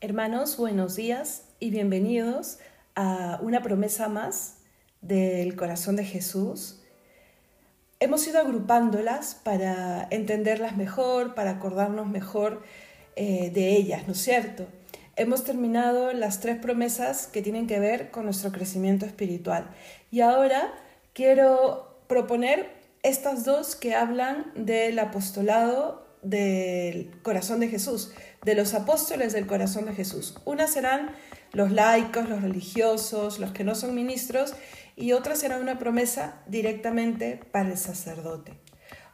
Hermanos, buenos días y bienvenidos a una promesa más del corazón de Jesús. Hemos ido agrupándolas para entenderlas mejor, para acordarnos mejor eh, de ellas, ¿no es cierto? Hemos terminado las tres promesas que tienen que ver con nuestro crecimiento espiritual y ahora quiero proponer estas dos que hablan del apostolado del corazón de Jesús, de los apóstoles del corazón de Jesús. Unas serán los laicos, los religiosos, los que no son ministros, y otra será una promesa directamente para el sacerdote.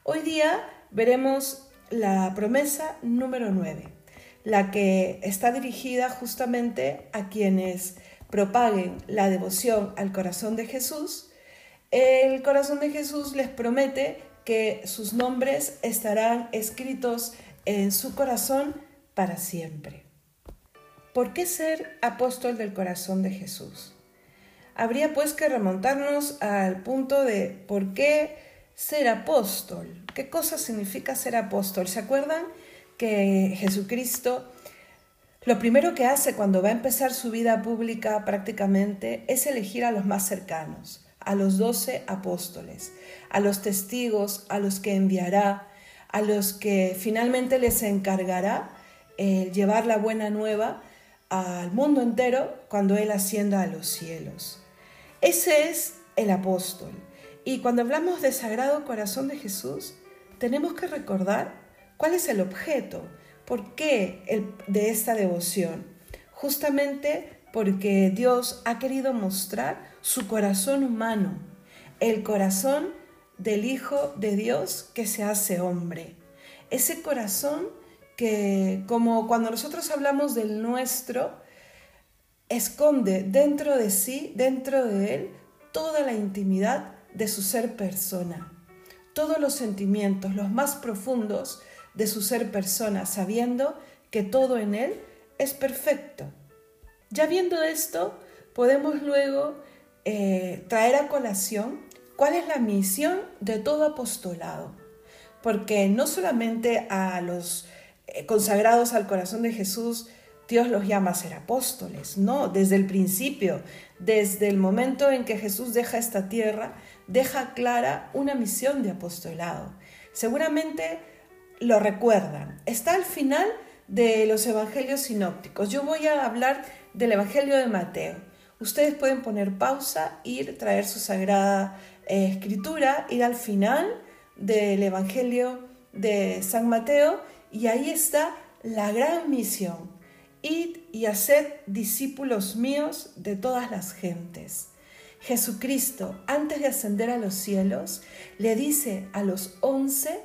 Hoy día veremos la promesa número 9, la que está dirigida justamente a quienes propaguen la devoción al corazón de Jesús. El corazón de Jesús les promete que sus nombres estarán escritos en su corazón para siempre. ¿Por qué ser apóstol del corazón de Jesús? Habría pues que remontarnos al punto de por qué ser apóstol. ¿Qué cosa significa ser apóstol? ¿Se acuerdan que Jesucristo lo primero que hace cuando va a empezar su vida pública prácticamente es elegir a los más cercanos? a los doce apóstoles, a los testigos, a los que enviará, a los que finalmente les encargará eh, llevar la buena nueva al mundo entero cuando Él ascienda a los cielos. Ese es el apóstol. Y cuando hablamos de Sagrado Corazón de Jesús, tenemos que recordar cuál es el objeto, por qué de esta devoción. Justamente porque Dios ha querido mostrar su corazón humano, el corazón del Hijo de Dios que se hace hombre. Ese corazón que, como cuando nosotros hablamos del nuestro, esconde dentro de sí, dentro de él, toda la intimidad de su ser persona, todos los sentimientos, los más profundos de su ser persona, sabiendo que todo en él es perfecto ya viendo esto, podemos luego eh, traer a colación cuál es la misión de todo apostolado. Porque no solamente a los consagrados al corazón de Jesús, Dios los llama a ser apóstoles, no, desde el principio, desde el momento en que Jesús deja esta tierra, deja clara una misión de apostolado. Seguramente lo recuerdan, está al final de los evangelios sinópticos. Yo voy a hablar del Evangelio de Mateo. Ustedes pueden poner pausa, ir, traer su sagrada eh, escritura, ir al final del Evangelio de San Mateo y ahí está la gran misión. Id y haced discípulos míos de todas las gentes. Jesucristo, antes de ascender a los cielos, le dice a los once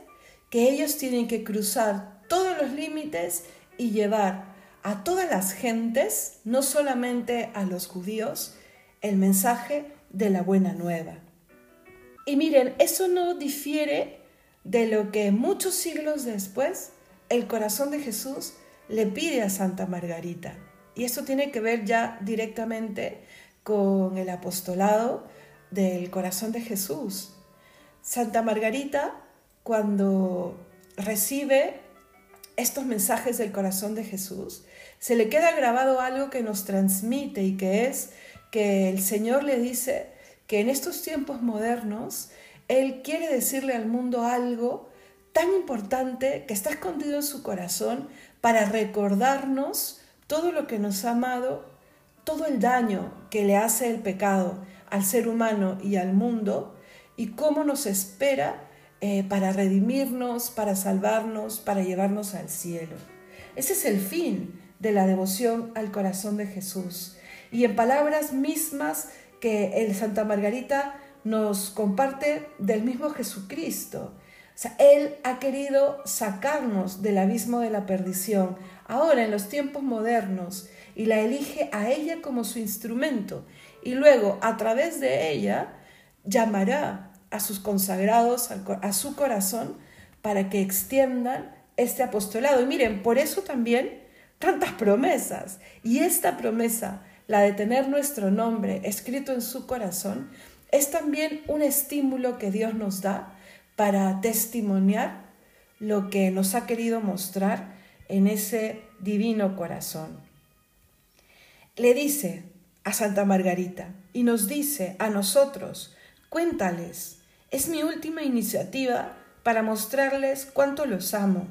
que ellos tienen que cruzar todos los límites y llevar a todas las gentes, no solamente a los judíos, el mensaje de la buena nueva. Y miren, eso no difiere de lo que muchos siglos después el corazón de Jesús le pide a Santa Margarita. Y eso tiene que ver ya directamente con el apostolado del corazón de Jesús. Santa Margarita, cuando recibe estos mensajes del corazón de Jesús, se le queda grabado algo que nos transmite y que es que el Señor le dice que en estos tiempos modernos Él quiere decirle al mundo algo tan importante que está escondido en su corazón para recordarnos todo lo que nos ha amado, todo el daño que le hace el pecado al ser humano y al mundo y cómo nos espera eh, para redimirnos, para salvarnos, para llevarnos al cielo. Ese es el fin de la devoción al corazón de Jesús. Y en palabras mismas que el Santa Margarita nos comparte del mismo Jesucristo. Él ha querido sacarnos del abismo de la perdición, ahora en los tiempos modernos, y la elige a ella como su instrumento. Y luego, a través de ella, llamará a sus consagrados, a su corazón, para que extiendan este apostolado. Y miren, por eso también tantas promesas. Y esta promesa, la de tener nuestro nombre escrito en su corazón, es también un estímulo que Dios nos da para testimoniar lo que nos ha querido mostrar en ese divino corazón. le dice a Santa Margarita y nos dice a nosotros, cuéntales, es mi última iniciativa para mostrarles cuánto los amo.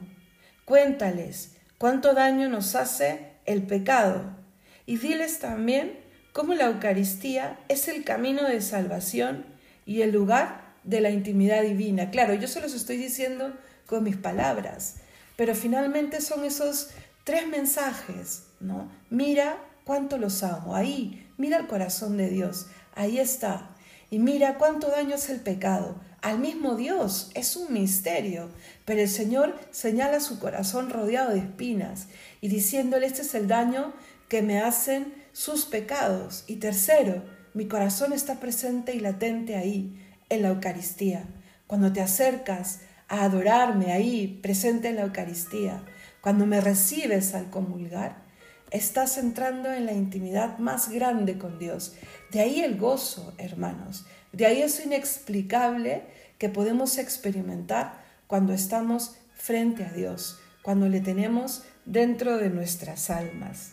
Cuéntales cuánto daño nos hace el pecado y diles también cómo la Eucaristía es el camino de salvación y el lugar de la intimidad divina. Claro, yo se los estoy diciendo con mis palabras, pero finalmente son esos tres mensajes, ¿no? Mira cuánto los amo, ahí, mira el corazón de Dios, ahí está. Y mira cuánto daño es el pecado. Al mismo Dios, es un misterio, pero el Señor señala su corazón rodeado de espinas y diciéndole, este es el daño que me hacen sus pecados. Y tercero, mi corazón está presente y latente ahí, en la Eucaristía. Cuando te acercas a adorarme ahí, presente en la Eucaristía, cuando me recibes al comulgar, estás entrando en la intimidad más grande con Dios. De ahí el gozo, hermanos. De ahí eso inexplicable que podemos experimentar cuando estamos frente a Dios, cuando le tenemos dentro de nuestras almas.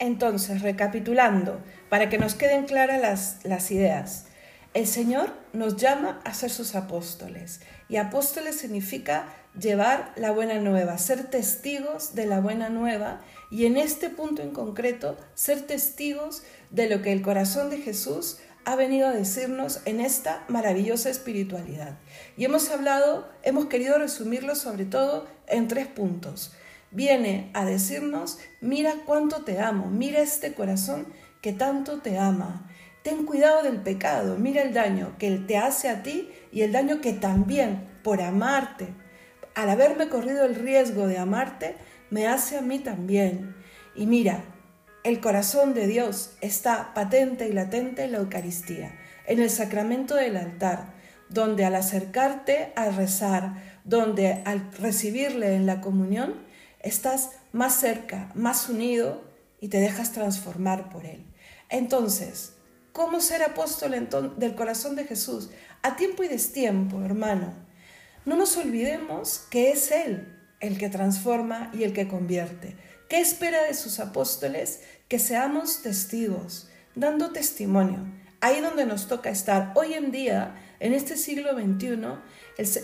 Entonces, recapitulando, para que nos queden claras las, las ideas, el Señor nos llama a ser sus apóstoles y apóstoles significa llevar la buena nueva, ser testigos de la buena nueva y en este punto en concreto ser testigos de lo que el corazón de Jesús ha venido a decirnos en esta maravillosa espiritualidad. Y hemos hablado, hemos querido resumirlo sobre todo en tres puntos viene a decirnos, mira cuánto te amo, mira este corazón que tanto te ama. Ten cuidado del pecado, mira el daño que te hace a ti y el daño que también por amarte, al haberme corrido el riesgo de amarte, me hace a mí también. Y mira, el corazón de Dios está patente y latente en la Eucaristía, en el sacramento del altar, donde al acercarte a rezar, donde al recibirle en la comunión, estás más cerca, más unido y te dejas transformar por Él. Entonces, ¿cómo ser apóstol del corazón de Jesús? A tiempo y destiempo, hermano. No nos olvidemos que es Él el que transforma y el que convierte. ¿Qué espera de sus apóstoles? Que seamos testigos, dando testimonio. Ahí donde nos toca estar. Hoy en día, en este siglo XXI,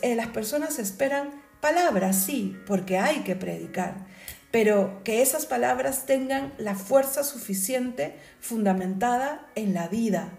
eh, las personas esperan Palabras, sí, porque hay que predicar, pero que esas palabras tengan la fuerza suficiente fundamentada en la vida,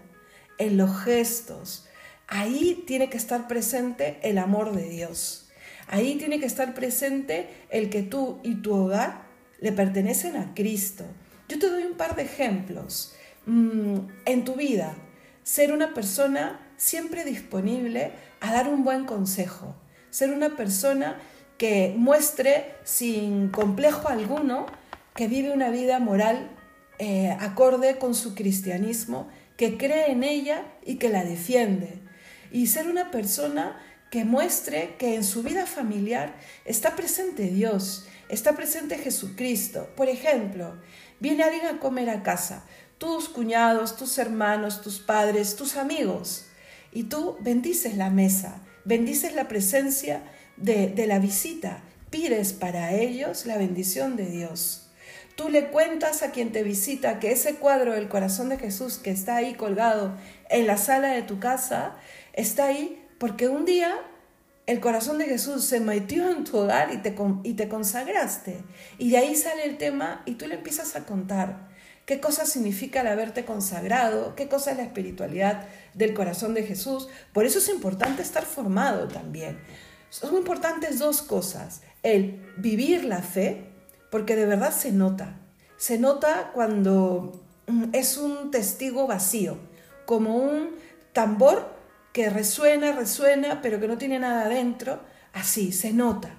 en los gestos. Ahí tiene que estar presente el amor de Dios. Ahí tiene que estar presente el que tú y tu hogar le pertenecen a Cristo. Yo te doy un par de ejemplos. Mm, en tu vida, ser una persona siempre disponible a dar un buen consejo, ser una persona que muestre sin complejo alguno que vive una vida moral eh, acorde con su cristianismo, que cree en ella y que la defiende. Y ser una persona que muestre que en su vida familiar está presente Dios, está presente Jesucristo. Por ejemplo, viene alguien a comer a casa, tus cuñados, tus hermanos, tus padres, tus amigos, y tú bendices la mesa bendices la presencia de, la visita, pides para ellos la bendición de Dios. Tú le cuentas a quien te visita que ese cuadro del corazón de Jesús que está ahí colgado en la sala de tu casa, está ahí porque un día el corazón de Jesús se metió en tu hogar y te, y te consagraste. Y de ahí sale el tema y tú le empiezas a contar qué cosa significa el haberte consagrado, qué cosa es la espiritualidad del corazón de Jesús. Por eso es importante estar formado también. Son importantes dos cosas. El vivir la fe, porque de verdad se nota. Se nota cuando mm, es un testigo vacío, como un tambor que resuena, resuena, pero que no tiene nada adentro. Así, se nota.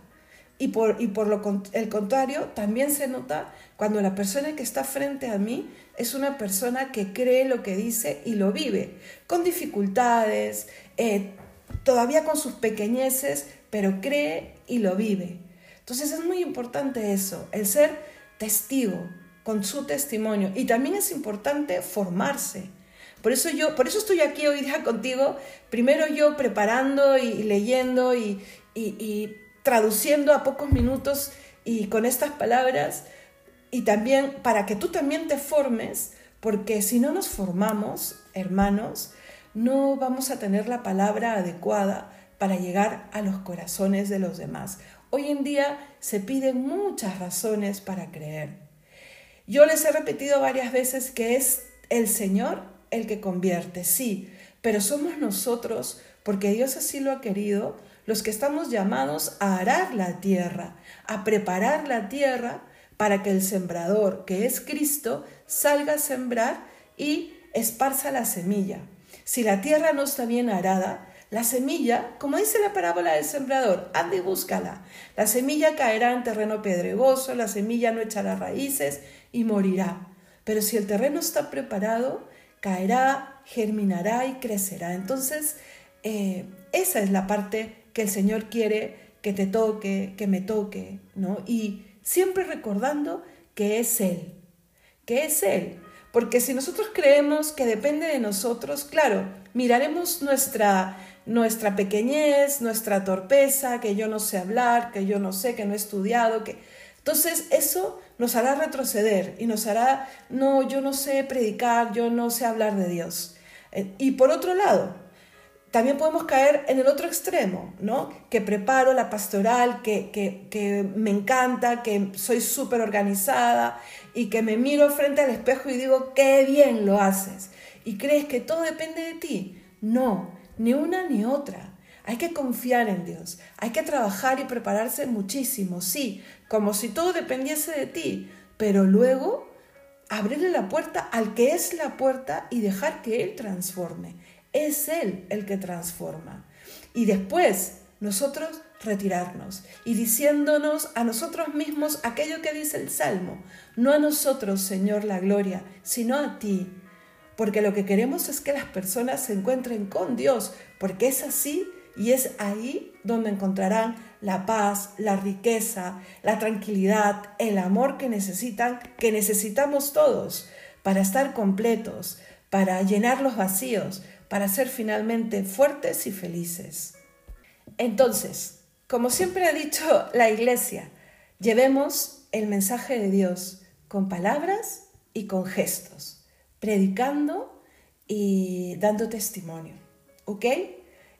Y por, y por lo, el contrario, también se nota cuando la persona que está frente a mí es una persona que cree lo que dice y lo vive, con dificultades, eh, todavía con sus pequeñeces, pero cree y lo vive. Entonces es muy importante eso, el ser testigo con su testimonio. Y también es importante formarse. Por eso yo, por eso estoy aquí hoy día contigo, primero yo preparando y leyendo y, y traduciendo a pocos minutos y con estas palabras y también para que tú también te formes, porque si no nos formamos, hermanos, no vamos a tener la palabra adecuada para llegar a los corazones de los demás. Hoy en día se piden muchas razones para creer. Yo les he repetido varias veces que es el Señor el que convierte, sí, pero somos nosotros, porque Dios así lo ha querido, los que estamos llamados a arar la tierra, a preparar la tierra para que el sembrador, que es Cristo, salga a sembrar y esparza la semilla. Si la tierra no está bien arada, la semilla, como dice la parábola del sembrador, anda y búscala. La semilla caerá en terreno pedregoso, la semilla no echará raíces y morirá. Pero si el terreno está preparado, caerá, germinará y crecerá. Entonces, eh, esa es la parte que el Señor quiere que te toque, que me toque, ¿no? Y siempre recordando que es Él, que es Él. Porque si nosotros creemos que depende de nosotros, claro, miraremos nuestra, nuestra pequeñez, nuestra torpeza, que yo no sé hablar, que yo no sé, que no he estudiado, que... Entonces eso nos hará retroceder y nos hará, no, yo no sé predicar, yo no sé hablar de Dios. Eh, y por otro lado, también podemos caer en el otro extremo, ¿no? Que preparo la pastoral, que, que, me encanta, que soy súper organizada y que me miro frente al espejo y digo, qué bien lo haces. Y crees que todo depende de ti. No, ni una ni otra. Hay que confiar en Dios, hay que trabajar y prepararse muchísimo, sí, como si todo dependiese de ti, pero luego abrirle la puerta al que es la puerta y dejar que Él transforme. Es Él el que transforma. Y después nosotros retirarnos y diciéndonos a nosotros mismos aquello que dice el Salmo, no a nosotros, Señor, la gloria, sino a ti. Porque lo que queremos es que las personas se encuentren con Dios, porque es así y es ahí donde encontrarán la paz, la riqueza, la tranquilidad, el amor que necesitan, que necesitamos todos para estar completos, para llenar los vacíos, para ser finalmente fuertes y felices. Entonces, como siempre ha dicho la Iglesia, llevemos el mensaje de Dios con palabras y con gestos, predicando y dando testimonio. ¿Ok?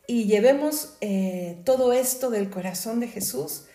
Y llevemos eh, todo esto del corazón de Jesús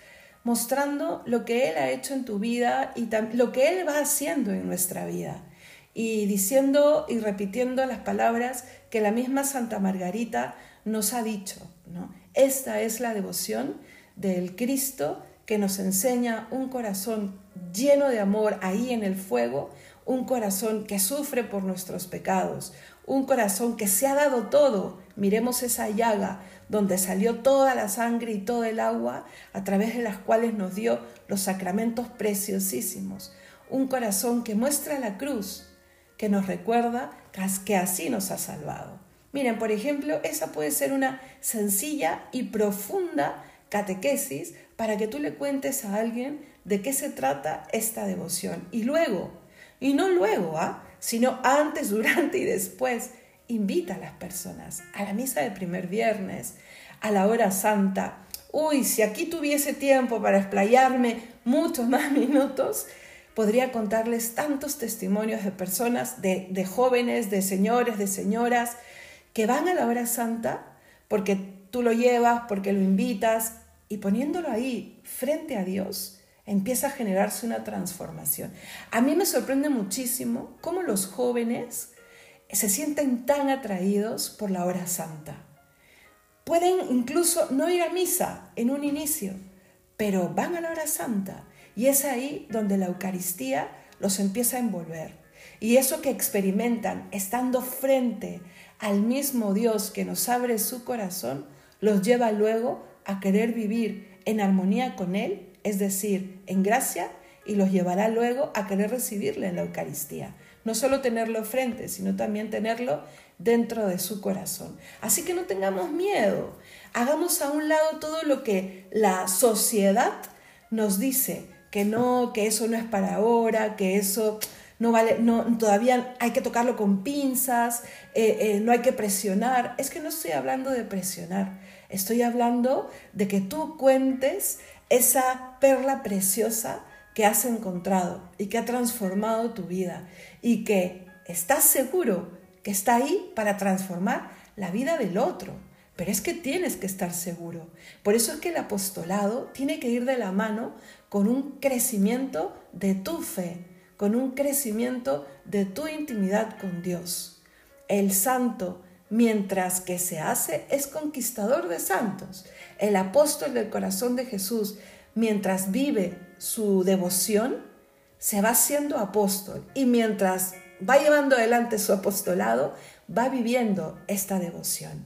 mostrando lo que Él ha hecho en tu vida y lo que Él va haciendo en nuestra vida y diciendo y repitiendo las palabras que la misma Santa Margarita nos ha dicho. ¿no? Esta es la devoción del Cristo que nos enseña un corazón lleno de amor ahí en el fuego, un corazón que sufre por nuestros pecados, un corazón que se ha dado todo. Miremos esa llaga donde salió toda la sangre y todo el agua a través de las cuales nos dio los sacramentos preciosísimos. Un corazón que muestra la cruz, que nos recuerda que así nos ha salvado. Miren, por ejemplo, esa puede ser una sencilla y profunda catequesis para que tú le cuentes a alguien de qué se trata esta devoción. Y luego, y no luego, ¿ah? sino antes, durante y después, invita a las personas a la misa del primer viernes, a la hora santa. Uy, si aquí tuviese tiempo para explayarme muchos más minutos, podría contarles tantos testimonios de personas, de, de jóvenes, de señores, de señoras, que van a la hora santa porque tú lo llevas, porque lo invitas y poniéndolo ahí frente a Dios, empieza a generarse una transformación. A mí me sorprende muchísimo cómo los jóvenes se sienten tan atraídos por la hora santa. Pueden incluso no ir a misa en un inicio, pero van a la hora santa y es ahí donde la Eucaristía los empieza a envolver. Y eso que experimentan estando frente al mismo Dios que nos abre su corazón, los lleva luego a querer vivir en armonía con Él, es decir, en gracia, y los llevará luego a querer recibirle en la Eucaristía. No solo tenerlo frente, sino también tenerlo dentro de su corazón. Así que no tengamos miedo, hagamos a un lado todo lo que la sociedad nos dice, que no, que eso no es para ahora, que eso no vale, no, todavía hay que tocarlo con pinzas, eh, eh, no hay que presionar. Es que no estoy hablando de presionar, estoy hablando de que tú cuentes esa perla preciosa que has encontrado y que ha transformado tu vida y que estás seguro que está ahí para transformar la vida del otro. Pero es que tienes que estar seguro. Por eso es que el apostolado tiene que ir de la mano con un crecimiento de tu fe, con un crecimiento de tu intimidad con Dios. El santo, mientras que se hace, es conquistador de santos. El apóstol del corazón de Jesús, mientras vive su devoción, se va siendo apóstol. Y mientras va llevando adelante su apostolado, va viviendo esta devoción.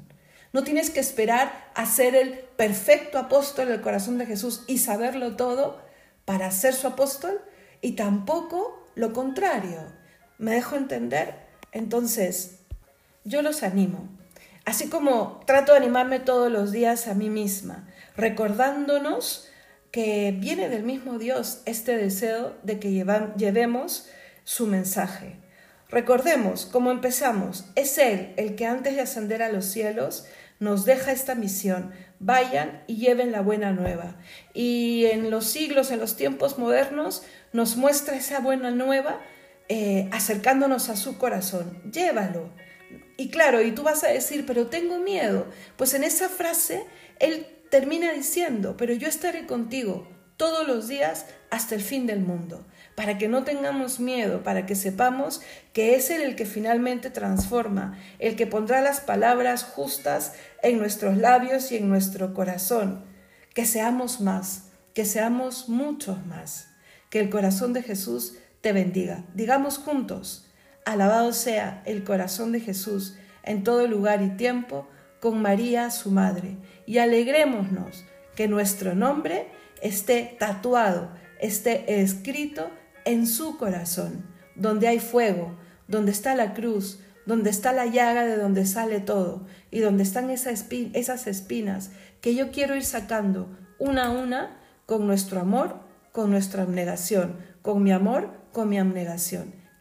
No tienes que esperar a ser el perfecto apóstol del corazón de Jesús y saberlo todo para ser su apóstol y tampoco lo contrario. ¿Me dejo entender? Entonces, yo los animo. Así como trato de animarme todos los días a mí misma, recordándonos que viene del mismo Dios este deseo de que llevemos su mensaje. Recordemos cómo empezamos. Es Él el que antes de ascender a los cielos nos deja esta misión. Vayan y lleven la buena nueva. Y en los siglos, en los tiempos modernos, nos muestra esa buena nueva eh, acercándonos a su corazón. Llévalo. Y claro, y tú vas a decir, pero tengo miedo. Pues en esa frase, él termina diciendo, pero yo estaré contigo todos los días hasta el fin del mundo para que no tengamos miedo, para que sepamos que es Él el que finalmente transforma, el que pondrá las palabras justas en nuestros labios y en nuestro corazón. Que seamos más, que seamos muchos más. Que el corazón de Jesús te bendiga. Digamos juntos, alabado sea el corazón de Jesús en todo lugar y tiempo, con María su Madre, y alegrémonos que nuestro nombre esté tatuado, esté escrito en su corazón, donde hay fuego, donde está la cruz, donde está la llaga de donde sale todo y donde están esas espinas que yo quiero ir sacando una a una con nuestro amor, con nuestra abnegación, con mi amor, con mi abnegación.